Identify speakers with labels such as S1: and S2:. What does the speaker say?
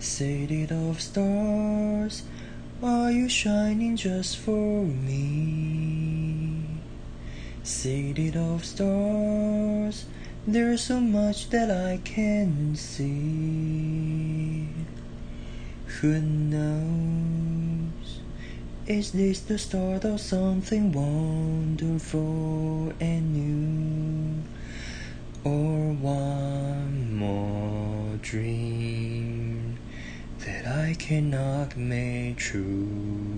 S1: City of stars, are you shining just for me? City of stars, there's so much that I can see. Who knows? Is this the start of something wonderful and new? Or one more dream I cannot make true?